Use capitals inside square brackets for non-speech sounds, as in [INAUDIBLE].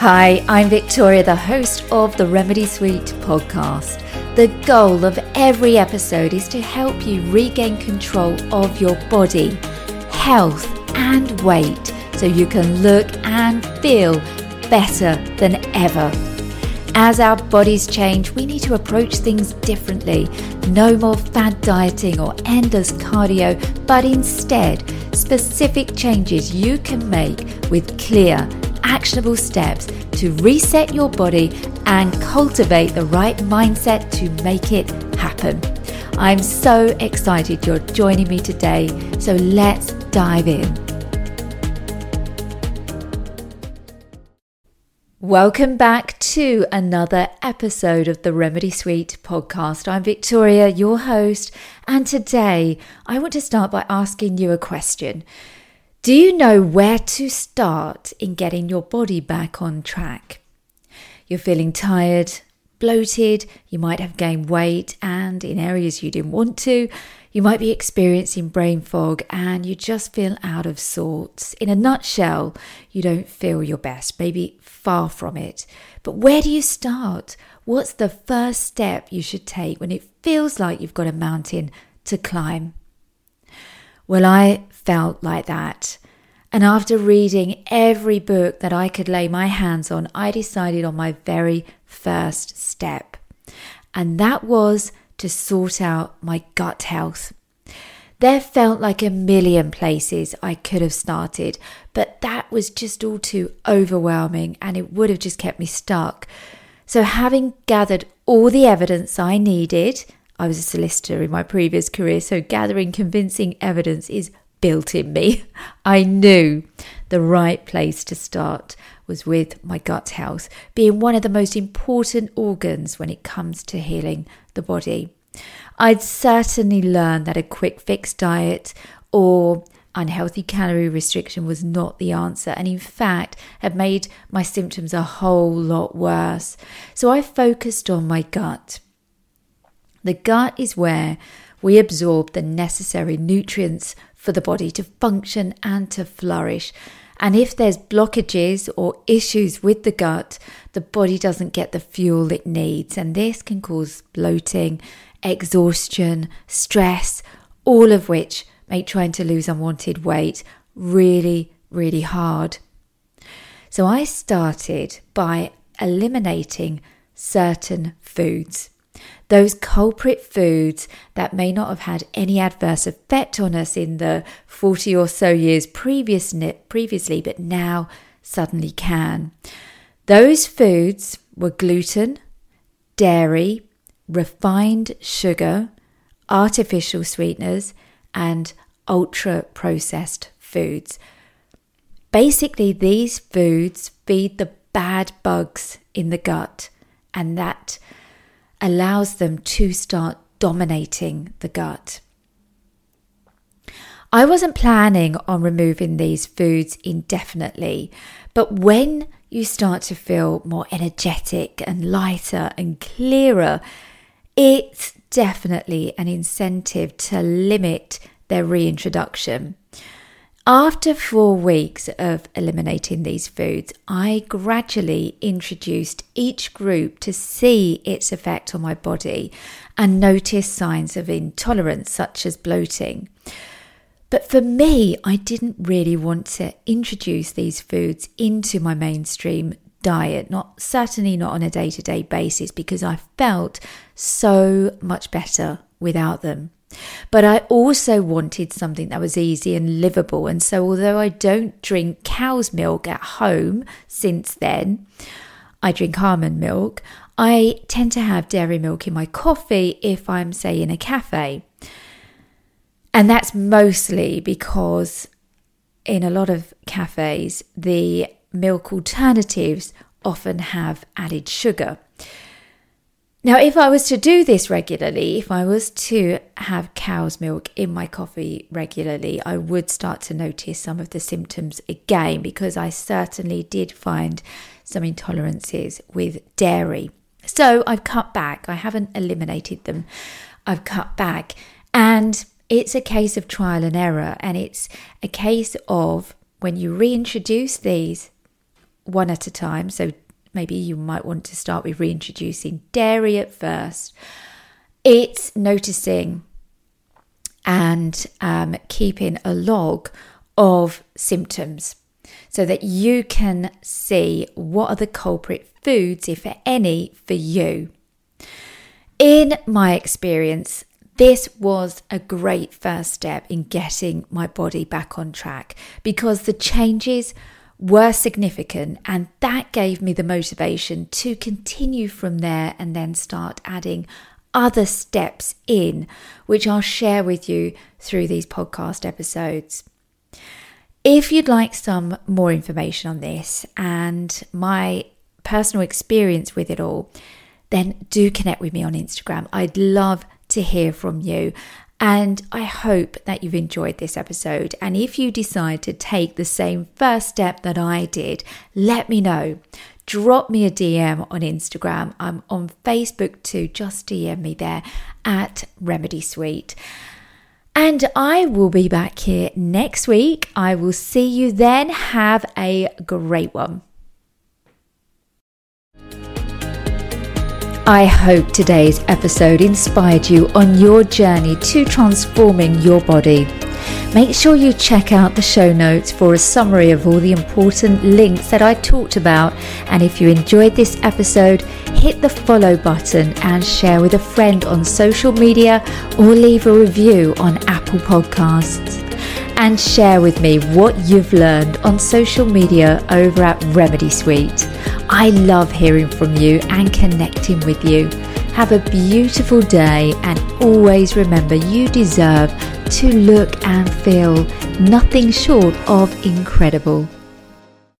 Hi, I'm Victoria, the host of the Remedy Suite podcast. The goal of every episode is to help you regain control of your body, health, and weight so you can look and feel better than ever. As our bodies change, we need to approach things differently. No more fad dieting or endless cardio, but instead, specific changes you can make with clear, actionable steps to reset your body and cultivate the right mindset to make it happen. I'm so excited you're joining me today, so let's dive in. Welcome back to another episode of the Remedy Suite podcast. I'm Victoria, your host, and today I want to start by asking you a question. Do you know where to start in getting your body back on track? You're feeling tired, bloated, you might have gained weight, and in areas you didn't want to, you might be experiencing brain fog and you just feel out of sorts. In a nutshell, you don't feel your best, maybe far from it. But where do you start? What's the first step you should take when it feels like you've got a mountain to climb? Well, I felt like that. And after reading every book that I could lay my hands on, I decided on my very first step. And that was to sort out my gut health. There felt like a million places I could have started, but that was just all too overwhelming and it would have just kept me stuck. So, having gathered all the evidence I needed, I was a solicitor in my previous career, so gathering convincing evidence is built in me. [LAUGHS] I knew the right place to start was with my gut health, being one of the most important organs when it comes to healing the body. I'd certainly learned that a quick fix diet or unhealthy calorie restriction was not the answer, and in fact, had made my symptoms a whole lot worse. So I focused on my gut. The gut is where we absorb the necessary nutrients for the body to function and to flourish. And if there's blockages or issues with the gut, the body doesn't get the fuel it needs. And this can cause bloating, exhaustion, stress, all of which make trying to lose unwanted weight really, really hard. So I started by eliminating certain foods. Those culprit foods that may not have had any adverse effect on us in the 40 or so years previous, previously, but now suddenly can. Those foods were gluten, dairy, refined sugar, artificial sweeteners, and ultra processed foods. Basically, these foods feed the bad bugs in the gut, and that allows them to start dominating the gut. I wasn't planning on removing these foods indefinitely, but when you start to feel more energetic and lighter and clearer, it's definitely an incentive to limit their reintroduction. After four weeks of eliminating these foods, I gradually introduced each group to see its effect on my body and notice signs of intolerance, such as bloating. But for me, I didn't really want to introduce these foods into my mainstream diet, not certainly not on a day to day basis, because I felt so much better without them. But I also wanted something that was easy and livable. And so, although I don't drink cow's milk at home since then, I drink almond milk. I tend to have dairy milk in my coffee if I'm, say, in a cafe. And that's mostly because in a lot of cafes, the milk alternatives often have added sugar. Now, if I was to do this regularly, if I was to have cow's milk in my coffee regularly, I would start to notice some of the symptoms again because I certainly did find some intolerances with dairy. So I've cut back. I haven't eliminated them. I've cut back. And it's a case of trial and error. And it's a case of when you reintroduce these one at a time. So maybe you might want to start with reintroducing dairy at first. It's noticing and um, keeping a log of symptoms so that you can see what are the culprit foods, if any, for you. In my experience, this was a great first step in getting my body back on track because the changes were significant and that gave me the motivation to continue from there and then start adding other steps in, which I'll share with you through these podcast episodes. If you'd like some more information on this and my personal experience with it all, then do connect with me on Instagram. I'd love to hear from you. And I hope that you've enjoyed this episode. And if you decide to take the same first step that I did, let me know. Drop me a DM on Instagram. I'm on Facebook too. Just DM me there at Remedy Suite. And I will be back here next week. I will see you then. Have a great one. I hope today's episode inspired you on your journey to transforming your body. Make sure you check out the show notes for a summary of all the important links that I talked about. And if you enjoyed this episode, hit the follow button and share with a friend on social media or leave a review on Apple Podcasts and share with me what you've learned on social media over at Remedy Suite. I love hearing from you and connecting with you. Have a beautiful day and always remember you deserve to look and feel nothing short of incredible.